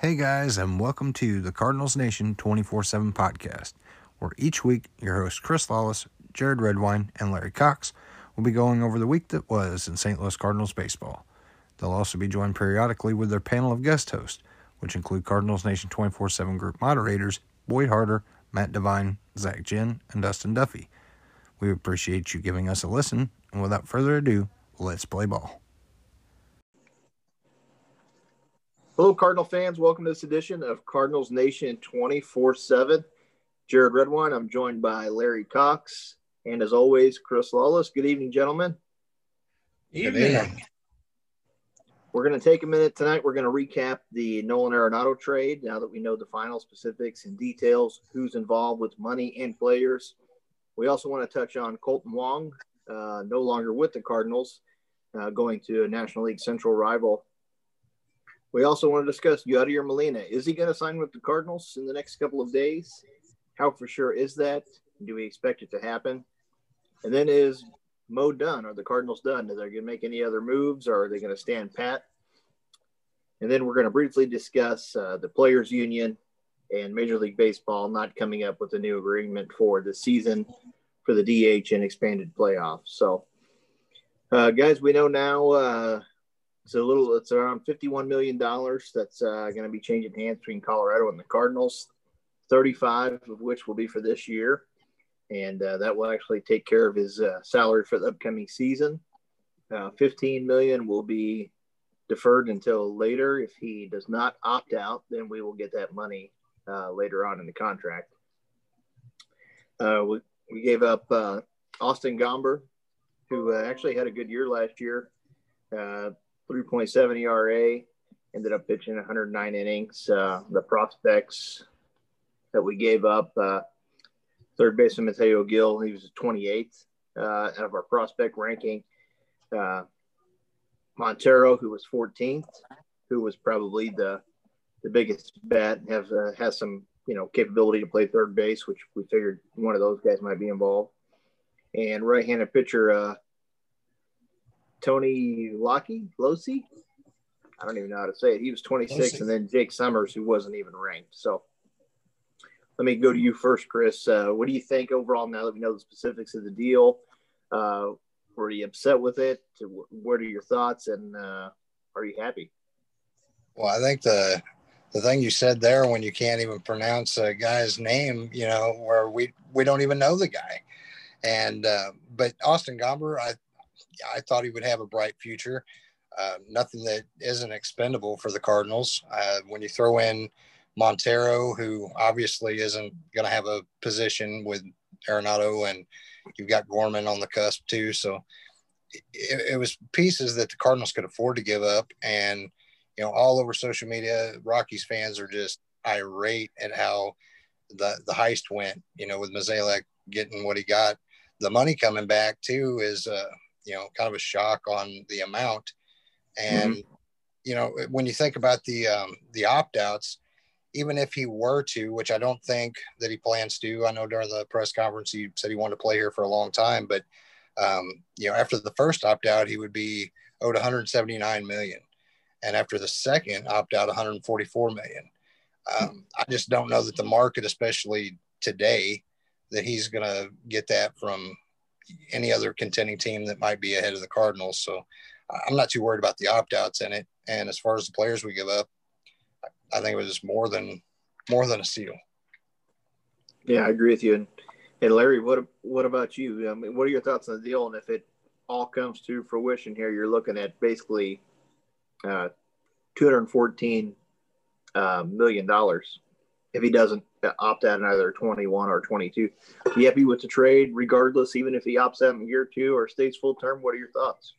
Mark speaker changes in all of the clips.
Speaker 1: Hey guys, and welcome to the Cardinals Nation 24 7 podcast, where each week your hosts Chris Lawless, Jared Redwine, and Larry Cox will be going over the week that was in St. Louis Cardinals baseball. They'll also be joined periodically with their panel of guest hosts, which include Cardinals Nation 24 7 group moderators Boyd Harder, Matt Devine, Zach Ginn, and Dustin Duffy. We appreciate you giving us a listen, and without further ado, let's play ball.
Speaker 2: Hello, Cardinal fans. Welcome to this edition of Cardinals Nation 24 7. Jared Redwine. I'm joined by Larry Cox and, as always, Chris Lawless. Good evening, gentlemen.
Speaker 3: Evening.
Speaker 2: We're going to take a minute tonight. We're going to recap the Nolan Arenado trade now that we know the final specifics and details, who's involved with money and players. We also want to touch on Kolten Wong, uh, no longer with the Cardinals, uh, going to a National League Central rival we also want to discuss Yadier Molina. Is he going to sign with the Cardinals in the next couple of days? How for sure is that? Do we expect it to happen? And then is Mo done? Are the Cardinals done? Are they going to make any other moves or are they going to stand pat? And then we're going to briefly discuss uh, the Players Union and Major League Baseball not coming up with a new agreement for the season for the DH and expanded playoffs. So, uh, guys, we know now uh, it's a little. It's around fifty-one million dollars. That's uh, going to be changing hands between Colorado and the Cardinals. Thirty-five of which will be for this year, and uh, that will actually take care of his uh, salary for the upcoming season. Uh, Fifteen million will be deferred until later. If he does not opt out, then we will get that money uh, later on in the contract. Uh, we, we gave up Austin Gomber, who actually had a good year last year. Uh, 3.7 ERA, ended up pitching 109 innings. Uh, the prospects that we gave up, uh, third baseman Mateo Gil, he was 28th uh, out of our prospect ranking. Uh, Montero, who was 14th, who was probably the the biggest bat, have uh, has some you know capability to play third base, which we figured one of those guys might be involved. And right-handed pitcher uh, Tony Lockey, Losi. I don't even know how to say it. He was 26, and then Jake Sommers, who wasn't even ranked. So let me go to you first, Chris. Uh, what do you think overall now that we know the specifics of the deal? Uh, were you upset with it? What are your thoughts, and uh, are you happy?
Speaker 3: Well, I think the the thing you said there when you can't even pronounce a guy's name, you know, where we we don't even know the guy, and uh, but Austin Gomber, I I thought he would have a bright future. Uh, nothing that isn't expendable for the Cardinals. Uh, when you throw in Montero, who obviously isn't going to have a position with Arenado, and you've got Gorman on the cusp too. So it, it, was pieces that the Cardinals could afford to give up. And, you know, all over social media, Rockies fans are just irate at how the, the heist went, you know, with Mozeliak getting what he got. The money coming back too is, uh, you know, kind of a shock on the amount. And, mm-hmm. you know, when you think about the, um, the opt outs, even if he were to, which I don't think that he plans to, I know during the press conference he said he wanted to play here for a long time, but um, you know, after the first opt out, he would be owed 179 million, and after the second opt out, 144 million. Um, I just don't know that the market, especially today, that he's going to get that from any other contending team that might be ahead of the Cardinals. So I'm not too worried about the opt outs in it. And as far as the players we give up, I think it was more than more than a steal.
Speaker 2: Yeah, I agree with you. And, and Larry, what what about you? I mean, what are your thoughts on the deal? And if it all comes to fruition here, you're looking at basically uh, 214 uh, million dollars if he doesn't opt out in either 21 or 22. Be happy with the trade, regardless, even if he opts out in year two or stays full term. What are your thoughts?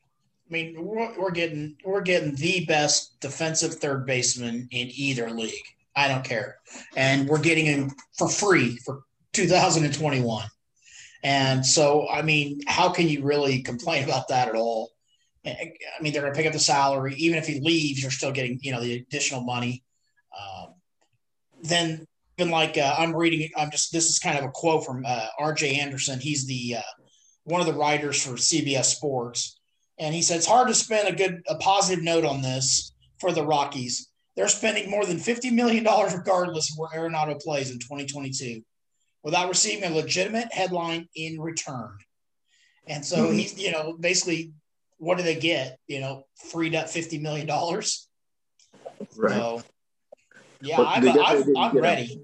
Speaker 4: I mean, we're, getting we're getting the best defensive third baseman in either league. I don't care, and we're getting him for free for 2021. And so, I mean, how can you really complain about that at all? I mean, they're going to pick up the salary. Even if he leaves, you're still getting, you know, the additional money. Um, then been like uh, I'm reading. I'm just this is kind of a quote from uh, R.J. Anderson. He's the uh, one of the writers for CBS Sports, and he said it's hard to spend a good a positive note on this for the Rockies. they're spending more than $50 million regardless of where Arenado plays in 2022 without receiving a legitimate headline in return. And so mm-hmm. he's, you know, basically, what do they get? You know, freed up $50 million. Right. So, yeah, I'm, I'm, I'm ready.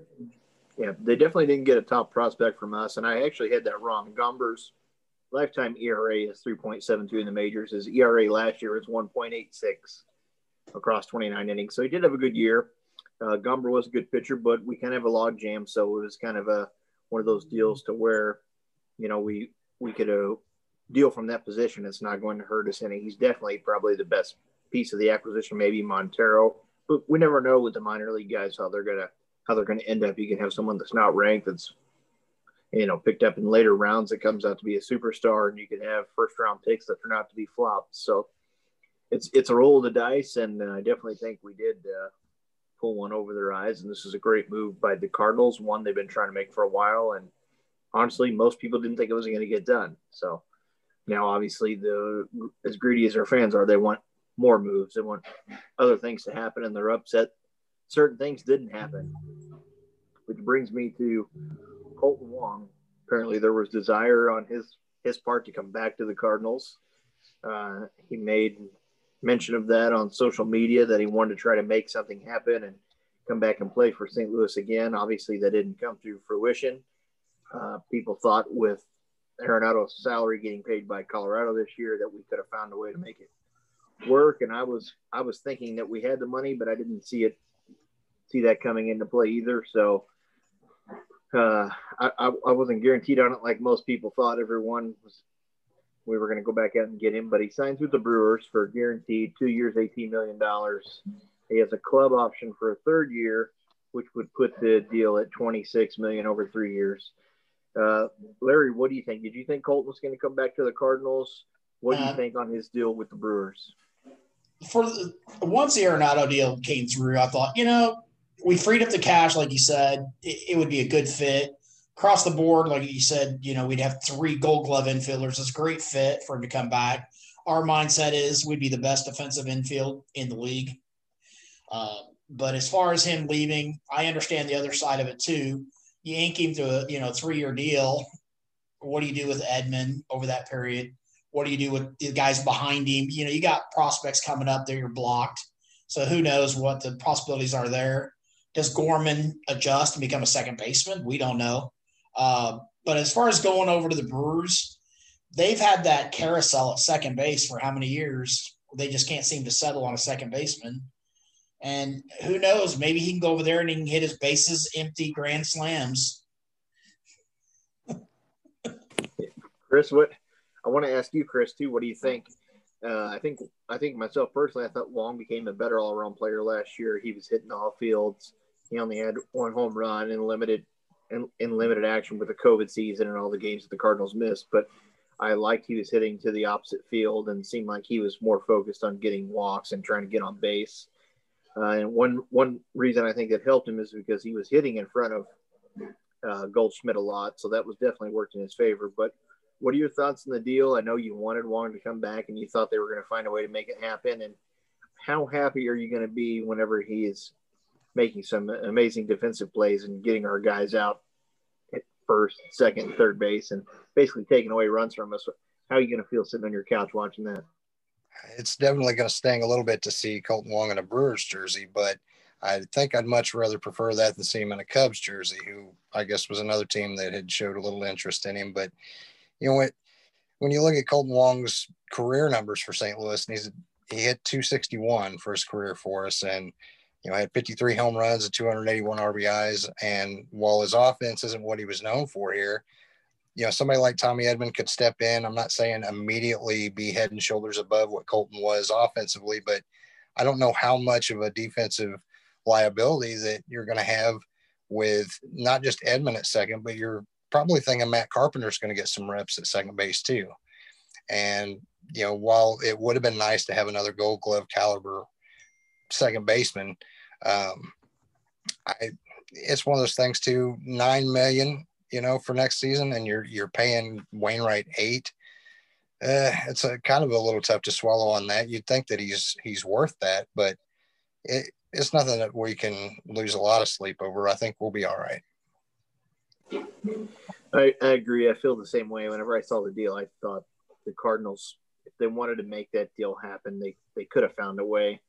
Speaker 2: Yeah, they definitely didn't get a top prospect from us. And I actually had that wrong. Gomber's lifetime ERA is 3.72 in the majors. His ERA last year was 1.86 across 29 innings. So he did have a good year. Uh, Gomber was a good pitcher, but we kind of have a log jam. So it was kind of a one of those deals to where, you know, we we could uh, deal from that position. It's not going to hurt us any. He's definitely probably the best piece of the acquisition, maybe Montero. But we never know with the minor league guys how they're gonna how they're gonna end up. You can have someone that's not ranked that's you know picked up in later rounds that comes out to be a superstar, and you can have first round picks that turn out to be flops. So it's it's a roll of the dice, and uh, I definitely think we did uh, pull one over their eyes. And this is a great move by the Cardinals, one they've been trying to make for a while. And honestly, most people didn't think it was going to get done. So now, obviously, the as greedy as our fans are, they want more moves. They want other things to happen, and they're upset certain things didn't happen. Which brings me to Kolten Wong. Apparently, there was desire on his his part to come back to the Cardinals. Uh, he made mention of that on social media that he wanted to try to make something happen and come back and play for St. Louis again. Obviously, that didn't come to fruition. Uh, people thought with Arenado's salary getting paid by Colorado this year that we could have found a way to make it work. And I was I was thinking that we had the money, but I didn't see it see that coming into play either. So uh, I, I wasn't guaranteed on it like most people thought. Everyone was we were going to go back out and get him, but he signs with the Brewers for guaranteed two years, $18 million. He has a club option for a third year, which would put the deal at 26 million over three years. Uh, Larry, what do you think? Did you think Kolten was going to come back to the Cardinals? What do you uh, think on his deal with the Brewers?
Speaker 4: For the, once the Arenado deal came through, I thought, you know, we freed up the cash, like you said, it, it would be a good fit across the board, like you said, you know, we'd have three gold glove infielders. It's a great fit for him to come back. Our mindset is we'd be the best defensive infield in the league. Uh, but as far as him leaving, I understand the other side of it too. You ink him to a you know three year deal. What do you do with Edman over that period? What do you do with the guys behind him? You know, you got prospects coming up there, you're blocked. So who knows what the possibilities are there? Does Gorman adjust and become a second baseman? We don't know. Uh, but as far as going over to the Brewers, they've had that carousel at second base for how many years? They just can't seem to settle on a second baseman. And who knows? Maybe he can go over there and he can hit his bases empty grand slams.
Speaker 2: Chris, what I want to ask you, Chris, too. What do you think? Uh, I think I think myself personally, I thought Wong became a better all-around player last year. He was hitting all fields. He only had one home run and limited in, in limited action with the COVID season and all the games that the Cardinals missed. But I liked he was hitting to the opposite field and seemed like he was more focused on getting walks and trying to get on base. Uh, and one one reason I think that helped him is because he was hitting in front of uh, Goldschmidt a lot, so that was definitely worked in his favor. But what are your thoughts on the deal? I know you wanted Wong to come back, and you thought they were going to find a way to make it happen. And how happy are you going to be whenever he is making some amazing defensive plays and getting our guys out at first, second, third base, and basically taking away runs from us. How are you going to feel sitting on your couch watching that?
Speaker 3: It's definitely going to sting a little bit to see Kolten Wong in a Brewers jersey, but I think I'd much rather prefer that than see him in a Cubs jersey, who I guess was another team that had showed a little interest in him. But you know what? When you look at Kolten Wong's career numbers for St. Louis, and he's he hit 261 for his career for us, and you know, had 53 home runs and 281 RBIs. And while his offense isn't what he was known for here, you know, somebody like Tommy Edman could step in. I'm not saying immediately be head and shoulders above what Kolten was offensively, but I don't know how much of a defensive liability that you're going to have with not just Edman at second, but you're probably thinking Matt Carpenter's going to get some reps at second base too. And, you know, while it would have been nice to have another gold glove caliber second baseman, um, I it's one of those things too. Nine million, you know, for next season, and you're you're paying Wainwright eight. Uh, it's a kind of a little tough to swallow on that. You'd think that he's he's worth that, but it, it's nothing that we can lose a lot of sleep over. I think we'll be all right.
Speaker 2: I, I agree. I feel the same way. Whenever I saw the deal, I thought the Cardinals, if they wanted to make that deal happen, they they could have found a way.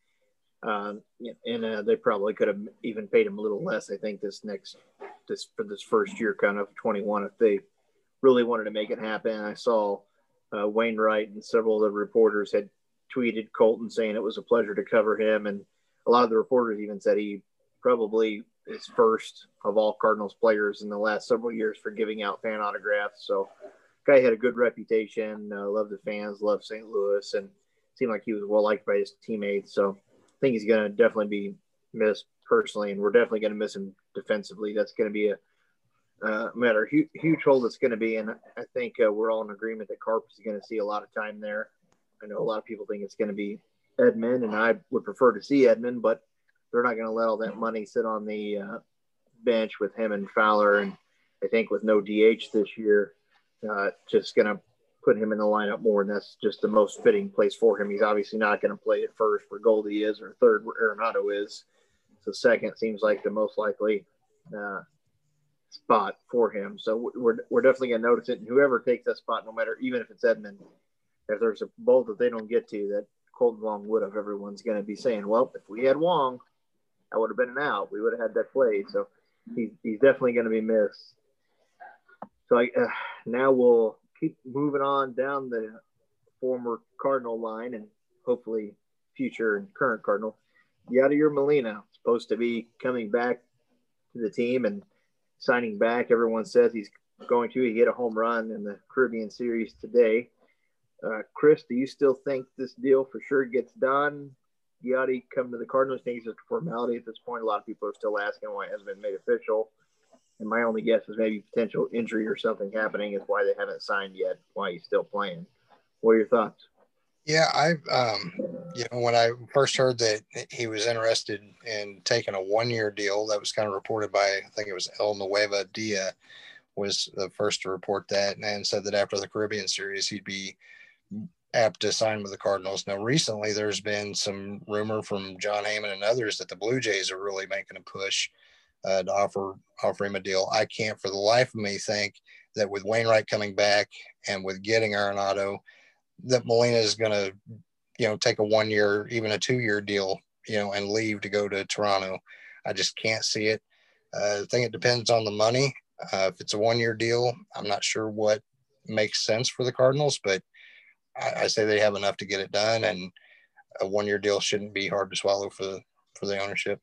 Speaker 2: Um, and uh, they probably could have even paid him a little less. I think this next this for this first year, kind of 21, if they really wanted to make it happen. I saw uh, Wainwright and several of the reporters had tweeted Kolten saying it was a pleasure to cover him, and a lot of the reporters even said he probably is first of all Cardinals players in the last several years for giving out fan autographs. So, guy had a good reputation, uh, loved the fans, loved St. Louis, and seemed like he was well liked by his teammates. So, think he's going to definitely be missed personally, and we're definitely going to miss him defensively. That's going to be a uh, matter huge, huge hole that's going to be, and I think uh, we're all in agreement that Carp is going to see a lot of time there. I know a lot of people think it's going to be Edman, and I would prefer to see Edman, but they're not going to let all that money sit on the uh, bench with him and Fowler, and I think with no DH this year, uh, just going to put him in the lineup more, and that's just the most fitting place for him. He's obviously not going to play at first where Goldie is, or third where Arenado is. So second seems like the most likely uh, spot for him. So we're, we're definitely going to notice it. And whoever takes that spot, no matter, even if it's Edman, if there's a bolt that they don't get to that Kolten Wong would have, everyone's going to be saying, well, if we had Wong, that would have been an out. We would have had that play. So he's, he's definitely going to be missed. So I, uh, now we'll keep moving on down the former Cardinal line and hopefully future and current Cardinal. Yadier Molina supposed to be coming back to the team and – signing back. Everyone says he's going to. He hit a home run in the Caribbean Series today. Uh, Chris, do you still think this deal for sure gets done? Yadi come to the Cardinals. Think it's a formality at this point. A lot of people are still asking why it hasn't been made official. And my only guess is maybe potential injury or something happening is why they haven't signed yet. Why he's still playing. What are your thoughts?
Speaker 3: Yeah, I um, you know, when I first heard that he was interested in taking a one-year deal, that was kind of reported by I think it was El Nueva Dia was the first to report that, and said that after the Caribbean Series he'd be apt to sign with the Cardinals. Now, recently there's been some rumor from Jon Heyman and others that the Blue Jays are really making a push uh, to offer offer him a deal. I can't for the life of me think that with Wainwright coming back and with getting Arenado – that Molina is going to, you know, take a one year, even a two year deal, you know, and leave to go to Toronto. I just can't see it. Uh, I think it depends on the money. Uh, if it's a one year deal, I'm not sure what makes sense for the Cardinals, but I, I say they have enough to get it done, and a one year deal shouldn't be hard to swallow for the for the ownership.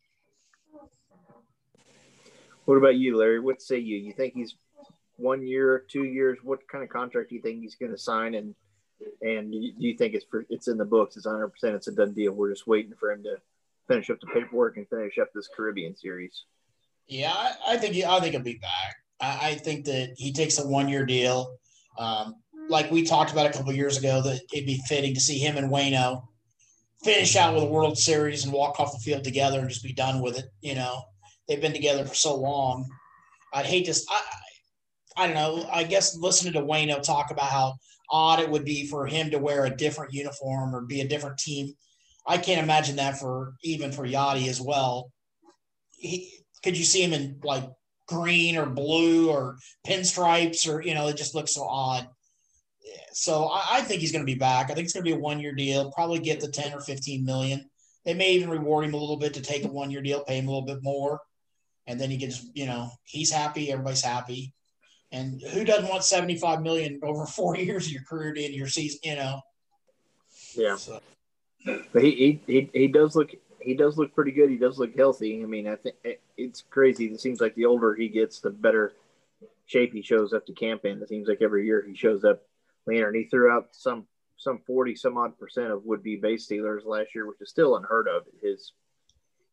Speaker 2: What about you, Larry? What say you? You think he's one year, two years? What kind of contract do you think he's going to sign? And and do you think it's for, it's in the books? It's 100. percent It's a done deal. We're just waiting for him to finish up the paperwork and finish up this Caribbean series.
Speaker 4: Yeah, I, I think he, I think he'll be back. I, I think that he takes a one year deal. Um, like we talked about a couple years ago, that it'd be fitting to see him and Wayno finish out with a World Series and walk off the field together and just be done with it. You know, they've been together for so long. I'd hate to. I, I don't know. I guess listening to Wayno talk about how odd it would be for him to wear a different uniform or be a different team. I can't imagine that for even for Yadi as well. He, could you see him in like green or blue or pinstripes or you know it just looks so odd. So I, I think he's going to be back. I think it's going to be a one year deal. Probably get the ten or fifteen million. They may even reward him a little bit to take a one year deal, pay him a little bit more, and then he gets you know he's happy, everybody's happy. And who doesn't want 75 million over four years of your career to end your season, you know?
Speaker 2: Yeah. So. But he, he, he, does look, he does look pretty good. He does look healthy. I mean, I think it's crazy. It seems like the older he gets, the better shape he shows up to camp in. It seems like every year he shows up leaner and he threw out some, some 40 some odd percent of would be base stealers last year, which is still unheard of at his,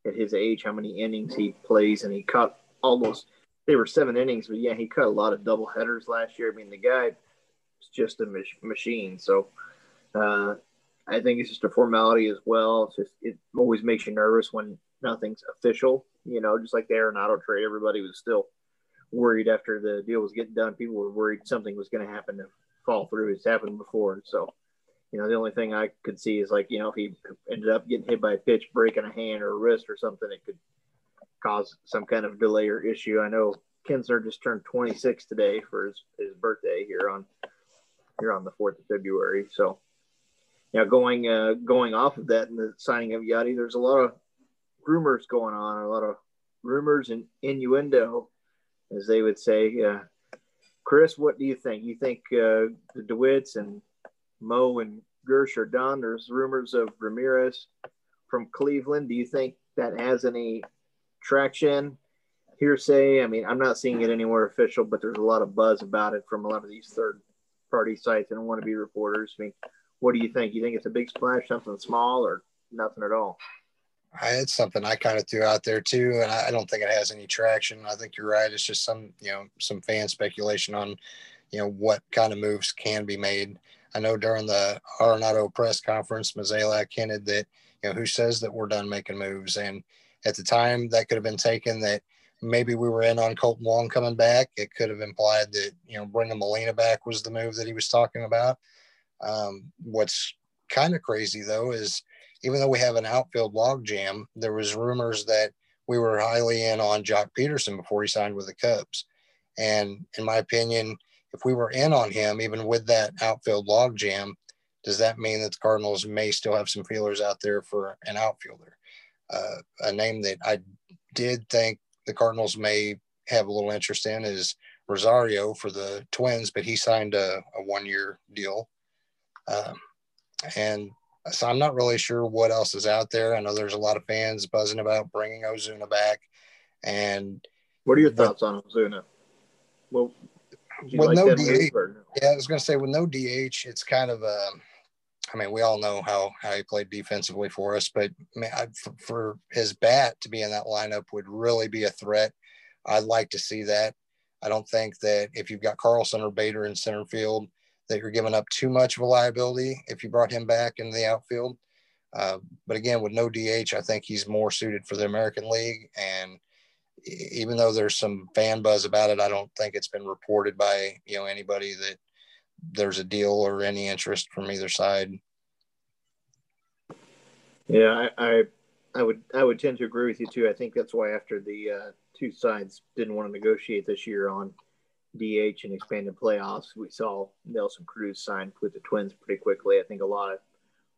Speaker 2: at his age, how many innings he plays. And he caught almost – they were seven innings, but yeah, he cut a lot of double headers last year. I mean, the guy is just a mach- machine. So uh, I think it's just a formality as well. It's just it always makes you nervous when nothing's official. You know, just like the Arenado trade, everybody was still worried after the deal was getting done. People were worried something was going to happen to fall through. It's happened before, so You know, the only thing I could see is like, you know, if he ended up getting hit by a pitch, breaking a hand or a wrist or something, it could cause some kind of delay or issue. I know Kinsler just turned 26 today for his, his birthday here on here on the 4th of February. So, yeah, going uh, going off of that and the signing of Yadi, there's a lot of rumors going on, a lot of rumors and innuendo, as they would say. Uh, Chris, what do you think? You think uh, the DeWitts and Mo and Girsch are done? There's rumors of Ramirez from Cleveland. Do you think that has any traction? Hearsay. I mean, I'm not seeing it anywhere official, but there's a lot of buzz about it from a lot of these third party sites and want to be reporters. I mean, what do you think? You think it's a big splash, something small, or nothing at all?
Speaker 3: I, It's something I kind of threw out there too, and I don't think it has any traction. I think you're right. It's just some, you know, some fan speculation on, you know, what kind of moves can be made. I know during the Arenado press conference, Mozeliak hinted that, you know, who says that we're done making moves, and at the time that could have been taken that maybe we were in on Kolten Wong coming back. It could have implied that you know bringing Molina back was the move that he was talking about. Um, what's kind of crazy though is even though we have an outfield logjam, there was rumors that we were highly in on Joc Pederson before he signed with the Cubs. And in my opinion, if we were in on him, even with that outfield logjam, does that mean that the Cardinals may still have some feelers out there for an outfielder? Uh, a name that I did think the Cardinals may have a little interest in is Rosario for the Twins, but he signed a, a one year deal. Um, and so I'm not really sure what else is out there. I know there's a lot of fans buzzing about bringing Ozuna back. And
Speaker 2: what are your thoughts on Ozuna? Well,
Speaker 3: with like no DH, yeah, I was going to say with no DH, it's kind of a. I mean, we all know how how he played defensively for us, but man, I, for, for, his bat to be in that lineup would really be a threat. I'd like to see that. I don't think that if you've got Carlson or Bader in center field, that you're giving up too much of a liability if you brought him back into the outfield. Uh, but again, with no DH, I think he's more suited for the American League. And even though there's some fan buzz about it, I don't think it's been reported by you know anybody that there's a deal or any interest from either side.
Speaker 2: Yeah, I, I, I would I would tend to agree with you too. I think that's why after the uh, two sides didn't want to negotiate this year on DH and expanded playoffs, we saw Nelson Cruz signed with the Twins pretty quickly. I think a lot of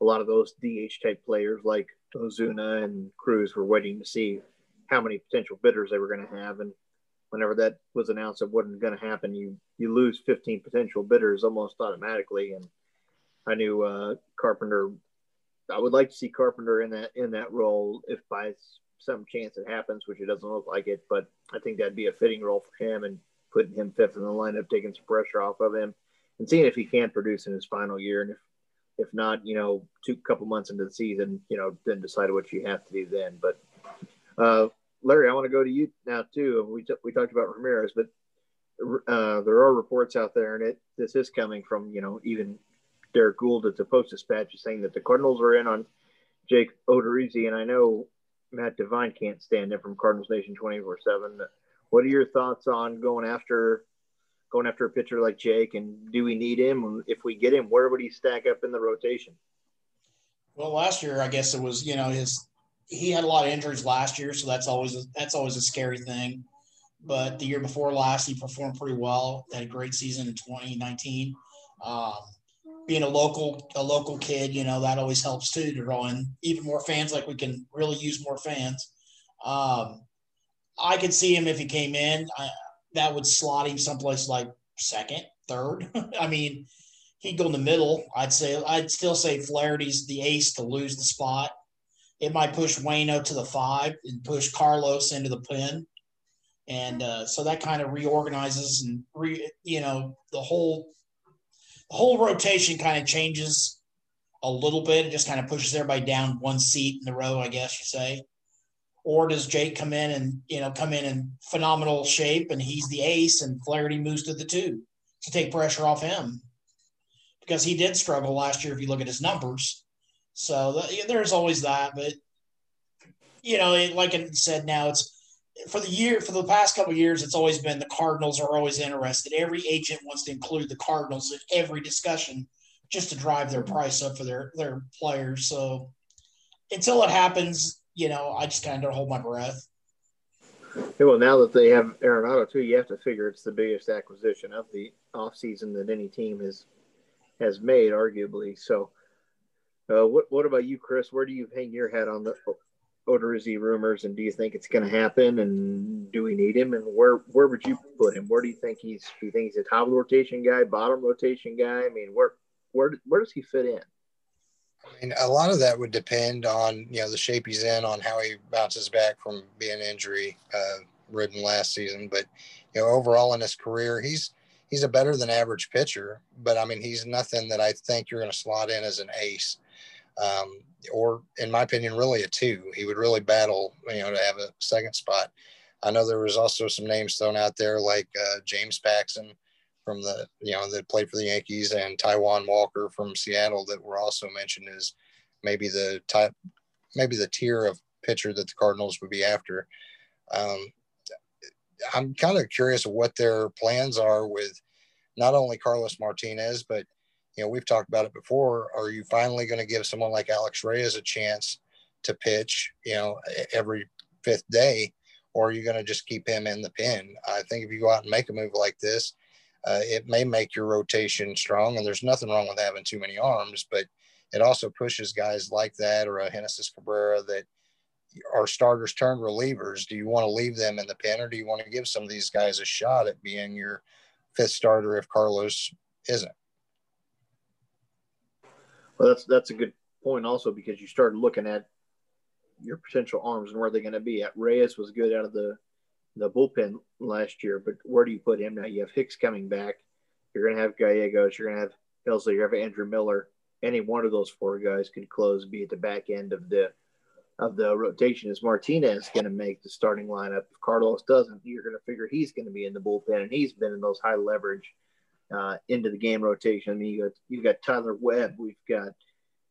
Speaker 2: a lot of those DH type players like Ozuna and Cruz were waiting to see how many potential bidders they were going to have, and whenever that was announced it wasn't going to happen, you you lose 15 potential bidders almost automatically. And I knew uh, Carpenter. I would like to see Carpenter in that in that role if by some chance it happens, which it doesn't look like it. But I think that'd be a fitting role for him and putting him fifth in the lineup, taking some pressure off of him, and seeing if he can produce in his final year. And if if not, you know, two couple months into the season, you know, then decide what you have to do then. But uh, Larry, I want to go to you now too. We t- we talked about Ramirez, but uh, there are reports out there, and it this is coming from you know even Derrick Goold at the Post Dispatch is saying that the Cardinals are in on Jake Odorizzi, and I know Matt Devine can't stand it from Cardinals Nation twenty four seven. What are your thoughts on going after going after a pitcher like Jake, and do we need him? If we get him, where would he stack up in the rotation?
Speaker 4: Well, last year I guess it was you know his he had a lot of injuries last year, so that's always a, that's always a scary thing. But the year before last, he performed pretty well. Had a great season in 2019. Um, being a local a local kid, you know that always helps too to draw in even more fans. Like we can really use more fans. Um, I could see him if he came in. I, that would slot him someplace like second, third. I mean, he'd go in the middle. I'd say I'd still say Flaherty's the ace to lose the spot it might push Wayno to the five and push Carlos into the pin. And uh, so that kind of reorganizes and re, you know, the whole the whole rotation kind of changes a little bit. It just kind of pushes everybody down one seat in the row, I guess you say. Or does Jake come in and you know come in in phenomenal shape and he's the ace and Flaherty moves to the two to take pressure off him because he did struggle last year if you look at his numbers so the, there's always that, but you know, it, like I said, now it's for the year for the past couple years. It's always been the Cardinals are always interested. Every agent wants to include the Cardinals in every discussion just to drive their price up for their their players. So until it happens, you know, I just kind of hold my breath.
Speaker 2: Well, now that they have Arenado too, you have to figure it's the biggest acquisition of the offseason that any team has has made, arguably. So, uh, what what about you, Chris? Where do you hang your hat on the Odorizzi rumors, and do you think it's going to happen? And do we need him? And where where would you put him? Where do you think he's? Do you think he's a top rotation guy, bottom rotation guy? I mean, where where where does he fit in?
Speaker 3: I mean, a lot of that would depend on you know the shape he's in, on how he bounces back from being injury uh, ridden last season. But you know, overall in his career, he's he's a better than average pitcher. But I mean, he's nothing that I think you're going to slot in as an ace, um, or in my opinion, really a two. He would really battle, you know, to have a second spot. I know there was also some names thrown out there like uh, James Paxton from the you know that played for the Yankees and Taijuan Walker from Seattle that were also mentioned as maybe the type maybe the tier of pitcher that the Cardinals would be after. Um, I'm kind of curious what their plans are with not only Carlos Martinez, but you know we've talked about it before. Are you finally going to give someone like Alex Reyes a chance to pitch? You know every fifth day, or are you going to just keep him in the pen? I think if you go out and make a move like this, uh, it may make your rotation strong. And there's nothing wrong with having too many arms, but it also pushes guys like that or a Genesis Cabrera that are starters turned relievers. Do you want to leave them in the pen or do you want to give some of these guys a shot at being your fifth starter if Carlos isn't?
Speaker 2: Well, that's that's a good point also because you started looking at your potential arms and where they're going to be at. Reyes was good out of the the bullpen last year, but where do you put him now? You have Hicks coming back. You're going to have Gallegos. You're going to have Helsley. You have Andrew Miller. Any one of those four guys could close, be at the back end of the of the rotation. Is Martinez going to make the starting lineup? If Carlos doesn't, you're going to figure he's going to be in the bullpen, and he's been in those high leverage uh, into the game rotation. I mean, you got you got Tyler Webb. We've got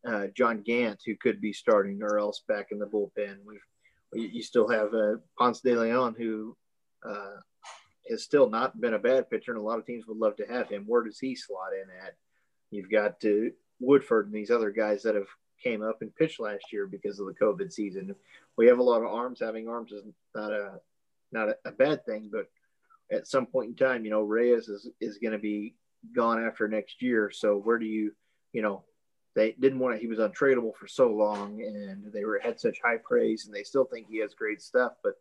Speaker 2: uh, John Gant, who could be starting, or else back in the bullpen. We've you still have uh, Ponce de Leon, who uh, has still not been a bad pitcher, and a lot of teams would love to have him. Where does he slot in at? You've got uh, Woodford and these other guys that have came up and pitched last year because of the COVID season. We have a lot of arms. Having arms is not a not a, a bad thing, but at some point in time, you know, Reyes is is going to be gone after next year. So where do you, you know, they didn't want to, he was untradeable for so long and they were had such high praise and they still think he has great stuff. But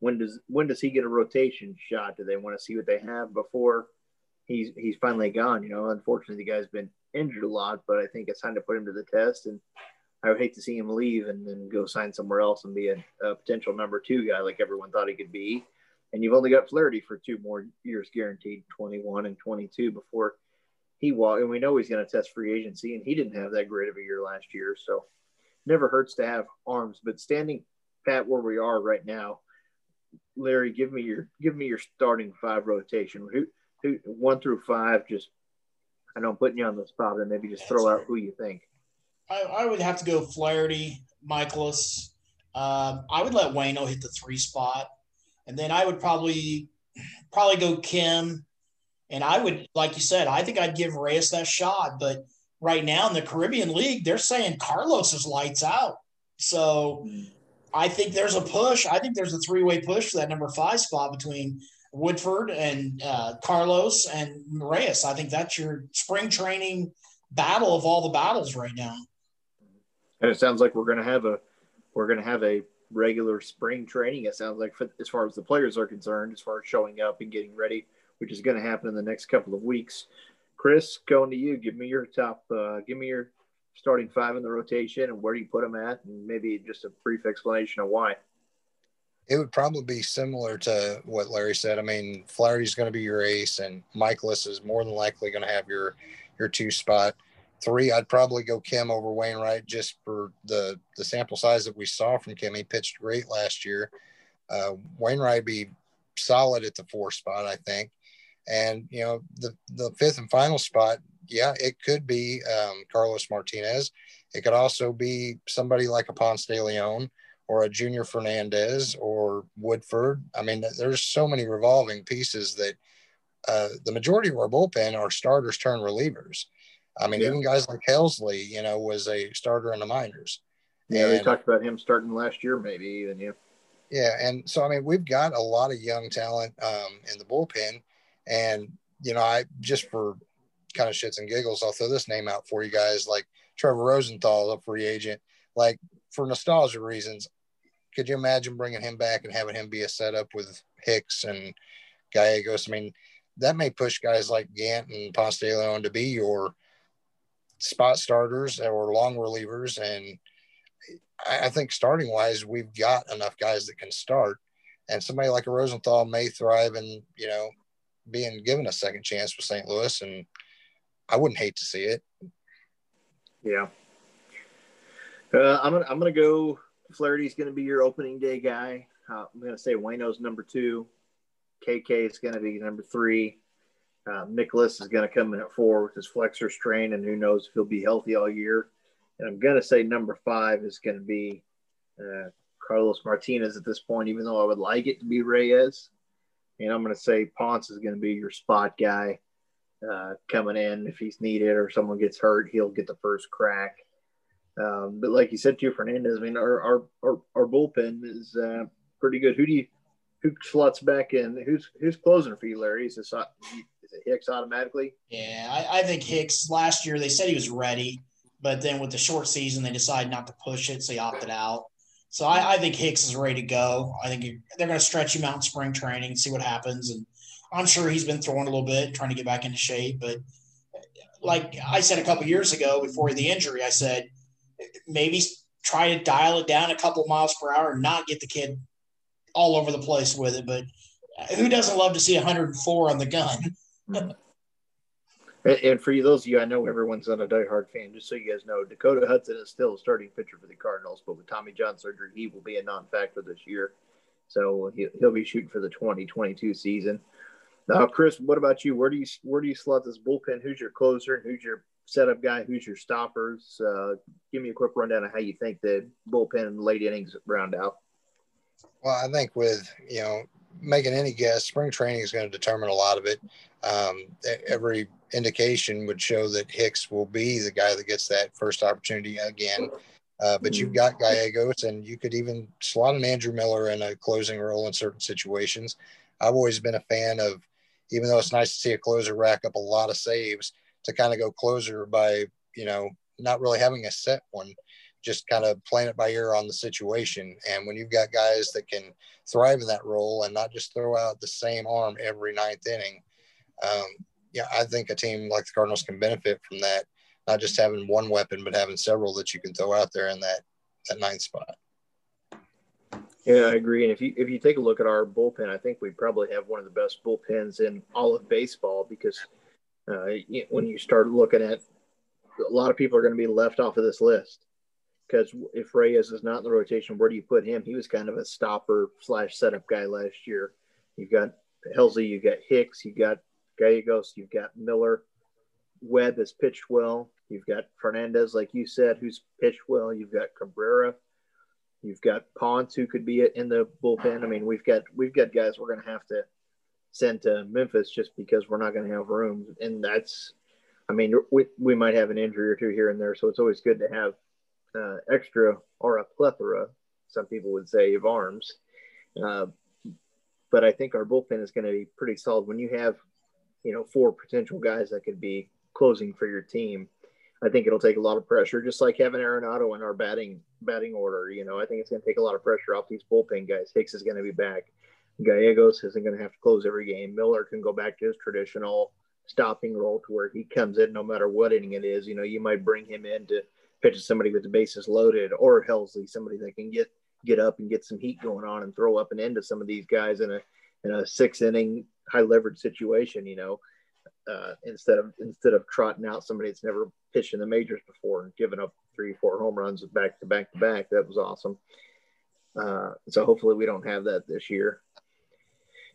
Speaker 2: when does when does he get a rotation shot? Do they want to see what they have before he's he's finally gone? You know, unfortunately the guy's been injured a lot, but I think it's time to put him to the test and I would hate to see him leave and then go sign somewhere else and be a, a potential number two guy like everyone thought he could be. And you've only got Flaherty for two more years guaranteed, 21 and 22 before he walked, and we know he's going to test free agency, and he didn't have that great of a year last year. So, never hurts to have arms. But standing pat where we are right now, Larry, give me your give me your starting five rotation. Who who one through five? Just I know I'm putting you on the spot, and maybe just throw out who you think.
Speaker 4: I, I would have to go Flaherty, Mikolas. Um, I would let Wayno hit the three spot, and then I would probably probably go Kim, and I would, like you said, I think I'd give Reyes that shot. But right now in the Caribbean League, they're saying Carlos is lights out. So I think there's a push. I think there's a three way push for that number five spot between Woodford and uh, Carlos and Reyes. I think that's your spring training battle of all the battles right now.
Speaker 2: And it sounds like we're going to have a we're going to have a regular spring training. It sounds like for, as far as the players are concerned, as far as showing up and getting ready which is going to happen in the next couple of weeks. Chris, going to you. Give me your top. Uh, give me your starting five in the rotation, and where do you put them at, and maybe just a brief explanation of why.
Speaker 3: It would probably be similar to what Larry said. I mean, Flaherty's going to be your ace, and Mikolas is more than likely going to have your your two spot. Three, I'd probably go Kim over Wainwright just for the the sample size that we saw from Kim. He pitched great last year. Uh, Wainwright be solid at the four spot, I think. And you know, the the fifth and final spot, yeah, it could be um, Carlos Martinez. It could also be somebody like a Ponce de Leon or a Junior Fernandez or Woodford. I mean, there's so many revolving pieces that uh, the majority of our bullpen are starters turn relievers. I mean, yeah. even guys like Helsley, you know, was a starter in the minors.
Speaker 2: Yeah, and, they talked about him starting last year, maybe even. Yeah.
Speaker 3: Yeah, and so I mean, we've got a lot of young talent um, in the bullpen, and you know, I just for kind of shits and giggles, I'll throw this name out for you guys, like Trevor Rosenthal, a free agent. Like for nostalgia reasons, could you imagine bringing him back and having him be a setup with Hicks and Gallegos? I mean, that may push guys like Gant and Ponce de Leon to be your spot starters or long relievers. And I, I think starting wise, we've got enough guys that can start. And somebody like a Rosenthal may thrive in, you know, being given a second chance with St. Louis. And I wouldn't hate to see it.
Speaker 2: Yeah. Uh, I'm gonna I'm gonna go. Flaherty's gonna be your opening day guy. Uh, I'm gonna say Wayno's number two. KK is gonna be number three. Uh, Mikolas is gonna come in at four with his flexor strain, and who knows if he'll be healthy all year. And I'm gonna say number five is gonna be uh, Carlos Martinez at this point, even though I would like it to be Reyes. And I'm gonna say Ponce is gonna be your spot guy uh, coming in if he's needed or someone gets hurt, he'll get the first crack. Um, but like you said to Fernandez, I mean, our our our, our bullpen is uh, pretty good. Who do you who slots back in? Who's who's closing for you, Larry? Is, this, is it Hicks automatically?
Speaker 4: Yeah, I, I think Hicks. Last year they said he was ready, but then with the short season they decided not to push it, so he opted out. So I, I think Hicks is ready to go. I think they're going to stretch him out in spring training and see what happens. And I'm sure he's been throwing a little bit, trying to get back into shape. But like I said a couple years ago before the injury, I said maybe try to dial it down a couple miles per hour and not get the kid all over the place with it. But who doesn't love to see 104 on the gun?
Speaker 2: and for you, those of you, I know everyone's not a diehard fan. Just so you guys know, Dakota Hudson is still a starting pitcher for the Cardinals, but with Tommy John surgery, he will be a non-factor this year. So he'll be shooting for the 2022 season. Now, Chris, what about you? Where do you where do you slot this bullpen? Who's your closer who's your setup guy? Who's your stoppers? Uh, give me a quick rundown of how you think the bullpen late innings round out.
Speaker 3: Well, I think with you know making any guess, spring training is going to determine a lot of it. Um, every indication would show that Hicks will be the guy that gets that first opportunity again. Uh, but you've got Gallegos, and you could even slot an Andrew Miller in a closing role in certain situations. I've always been a fan of even though it's nice to see a closer rack up a lot of saves to kind of go closer by, you know, not really having a set one, just kind of playing it by ear on the situation. And when you've got guys that can thrive in that role and not just throw out the same arm every ninth inning, um, yeah, I think a team like the Cardinals can benefit from that. Not just having one weapon, but having several that you can throw out there in that that ninth spot.
Speaker 2: Yeah, I agree. And if you if you take a look at our bullpen, I think we probably have one of the best bullpens in all of baseball because uh, when you start looking at a lot of people are going to be left off of this list because if Reyes is not in the rotation, where do you put him? He was kind of a stopper slash setup guy last year. You've got Helsley, you've got Hicks, you got Gallegos, you've got Miller. Webb has pitched well. You've got Fernandez, like you said, who's pitched well. You've got Cabrera You've got Ponce who could be in the bullpen. I mean, we've got we've got guys we're going to have to send to Memphis just because we're not going to have room, and that's. I mean, we, we might have an injury or two here and there, so it's always good to have uh, extra or a plethora, some people would say, of arms. Uh, but I think our bullpen is going to be pretty solid when you have, you know, four potential guys that could be closing for your team. I think it'll take a lot of pressure, just like having Arenado in our batting batting order. You know, I think it's going to take a lot of pressure off these bullpen guys. Hicks is going to be back. Gallegos isn't going to have to close every game. Miller can go back to his traditional stopping role to where he comes in no matter what inning it is. You know, you might bring him in to pitch to somebody with the bases loaded, or Helsley, somebody that can get get up and get some heat going on and throw up and into some of these guys in a in a six inning high leverage situation. You know, uh, instead of instead of trotting out somebody that's never pitched in the majors before and giving up three, four home runs back to back to back. That was awesome. Uh, so hopefully we don't have that this year.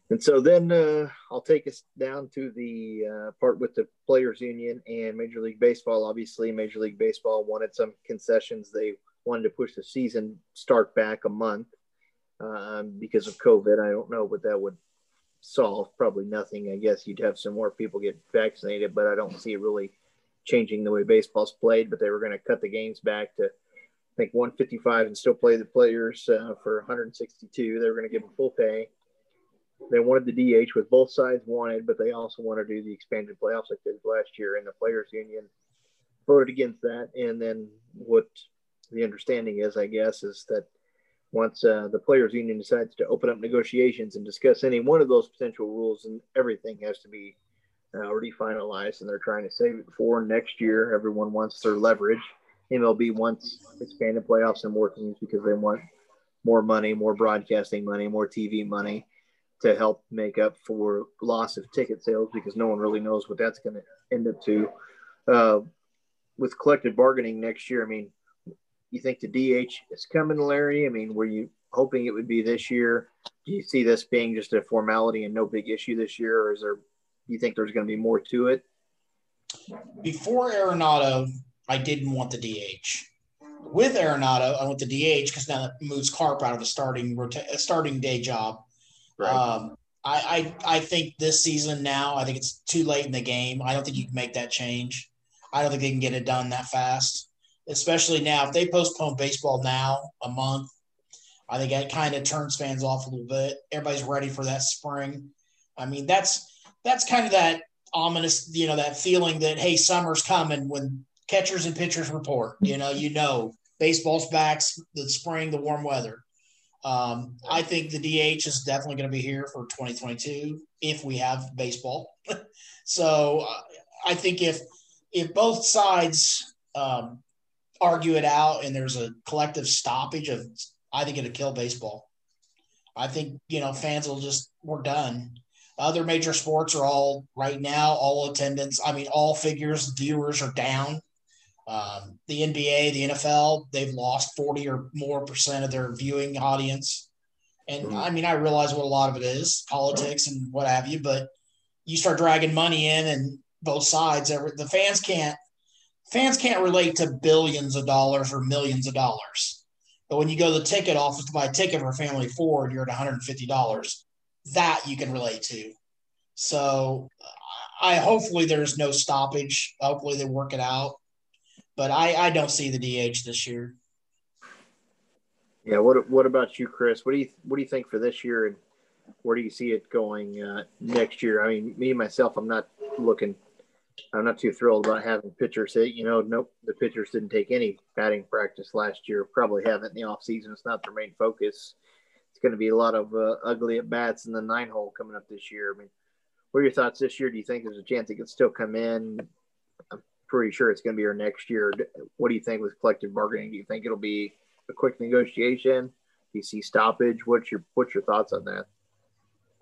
Speaker 2: And so then uh, I'll take us down to the uh, part with the Players Union and Major League Baseball. Obviously, Major League Baseball wanted some concessions. They wanted to push the season start back a month um, because of COVID. I don't know what that would solve. Probably nothing. I guess you'd have some more people get vaccinated, but I don't see it really changing the way baseball's played, but they were going to cut the games back to I think 155 and still play the players uh, for 162. They were going to give them full pay. They wanted the DH, with both sides wanted, but they also want to do the expanded playoffs like they did last year, and the players' union voted against that. And then what the understanding is, I guess, is that once uh, the players' union decides to open up negotiations and discuss any one of those potential rules, and everything has to be uh, already finalized, and they're trying to save it for next year. Everyone wants their leverage. MLB wants expanded playoffs and more teams because they want more money, more broadcasting money, more TV money to help make up for loss of ticket sales because no one really knows what that's going to end up to. Uh, with collective bargaining next year, I mean, you think the DH is coming, Larry? I mean, were you hoping it would be this year? Do you see this being just a formality and no big issue this year, or is there? Do you think there's going to be more to it?
Speaker 4: Before Arenado, I didn't want the DH. With Arenado, I want the DH because now that moves Carp out of a starting rota- starting day job. Right. Um, I, I I think this season now, I think it's too late in the game. I don't think you can make that change. I don't think they can get it done that fast, especially now. If they postpone baseball now a month, I think that kind of turns fans off a little bit. Everybody's ready for that spring. I mean, that's that's kind of that ominous, you know, that feeling that hey, summer's coming when catchers and pitchers report. You know, you know, baseball's back, the spring, the warm weather. Um, I think the DH is definitely going to be here for 2022 if we have baseball. so uh, I think if if both sides um, argue it out and there's a collective stoppage of, I think it'll kill baseball. I think you know fans will just we're done. Other major sports are all right now all attendance. I mean, all figures viewers are down. Um, the NBA, the NFL, they've lost forty or more percent of their viewing audience. And mm-hmm. I mean, I realize what a lot of it is politics and what have you, but you start dragging money in and both sides. The fans can't fans can't relate to billions of dollars or millions of dollars. But when you go to the ticket office to buy a ticket for a family Ford, you're at $150. That you can relate to. So I hopefully there's no stoppage. Hopefully they work it out. But I, I don't see the DH this year.
Speaker 2: Yeah. What What about you, Chris? What do you What do you think for this year, and where do you see it going uh, next year? I mean, me myself, I'm not looking I'm not too thrilled about having pitchers hit. You know, nope, the pitchers didn't take any batting practice last year. Probably haven't in the off season. It's not their main focus. It's going to be a lot of uh, ugly at bats in the nine hole coming up this year. I mean, what are your thoughts this year? Do you think there's a chance it could still come in? I'm pretty sure it's going to be our next year. What do you think with collective bargaining? Do you think it'll be a quick negotiation? Do you see stoppage? What's your what's your thoughts on that?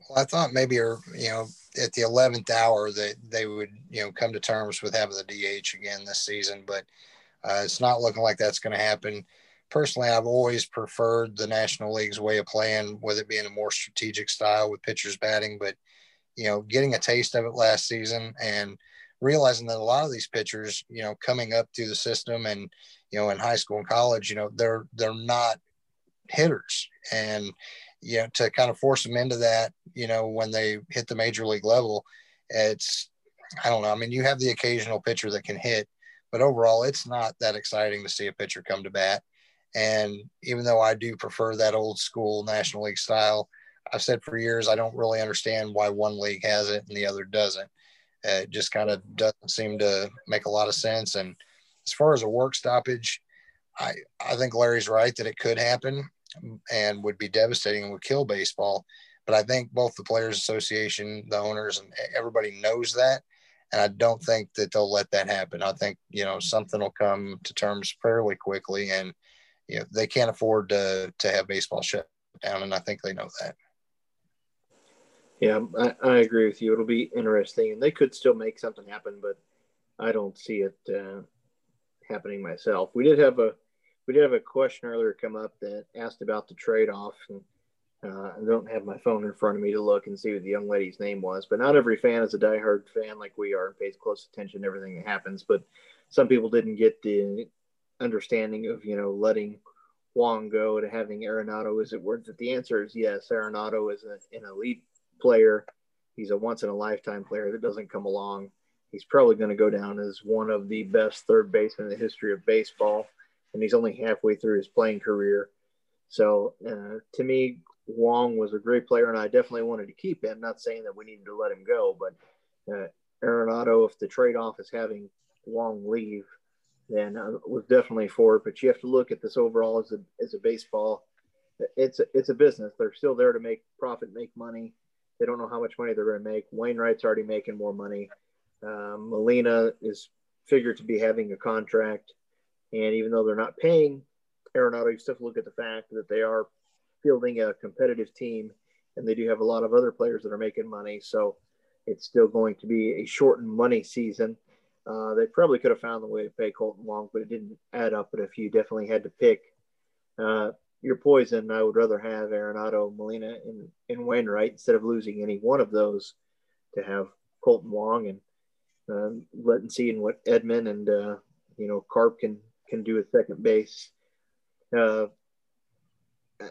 Speaker 3: Well, I thought maybe, you know, at the 11th hour that they would, you know, come to terms with having the DH again this season, but uh, it's not looking like that's going to happen. Personally, I've always preferred the National League's way of playing, with it being a more strategic style with pitchers batting. But, you know, getting a taste of it last season and realizing that a lot of these pitchers, you know, coming up through the system and, you know, in high school and college, you know, they're they're not hitters. And you know, to kind of force them into that, you know, when they hit the major league level, it's, I don't know. I mean, you have the occasional pitcher that can hit, but overall, it's not that exciting to see a pitcher come to bat. And even though I do prefer that old school National League style, I've said for years I don't really understand why one league has it and the other doesn't. It just kind of doesn't seem to make a lot of sense. And as far as a work stoppage, I I think Larry's right that it could happen and would be devastating and would kill baseball. But I think both the Players Association, the owners, and everybody knows that. And I don't think that they'll let that happen. I think, you know, something will come to terms fairly quickly. And, you know, they can't afford to, to have baseball shut down. And I think they know that.
Speaker 2: Yeah, I, I agree with you. It'll be interesting. And they could still make something happen, but I don't see it uh, happening myself. We did have a we did have a question earlier come up that asked about the trade off. And uh, I don't have my phone in front of me to look and see what the young lady's name was, but not every fan is a diehard fan like we are and pays close attention to everything that happens. But some people didn't get the understanding of, you know, letting Wong go to having Arenado. Is it worth it? The answer is yes. Arenado is a, an elite player. He's a once in a lifetime player that doesn't come along he's probably going to go down as one of the best third basemen in the history of baseball, and he's only halfway through his playing career. So uh, to me, Wong was a great player, and I definitely wanted to keep him. Not saying that we needed to let him go, but uh, Arenado, if the trade off is having Wong leave, then I was definitely for it. But you have to look at this overall as a as a baseball. It's a, it's a business. They're still there to make profit, make money. They don't know how much money they're going to make. Wainwright's already making more money. Um, Molina is figured to be having a contract, and even though they're not paying Arenado, you still look at the fact that they are fielding a competitive team, and they do have a lot of other players that are making money. So it's still going to be a shortened money season. Uh, they probably could have found the way to pay Kolten Wong, but it didn't add up. But if you definitely had to pick uh, your poison, I would rather have Arenado, Molina, and, and Wainwright instead of losing any one of those to have Kolten Wong and uh, letting seeing what Edman and uh, you know Carp can can do at second base. Uh,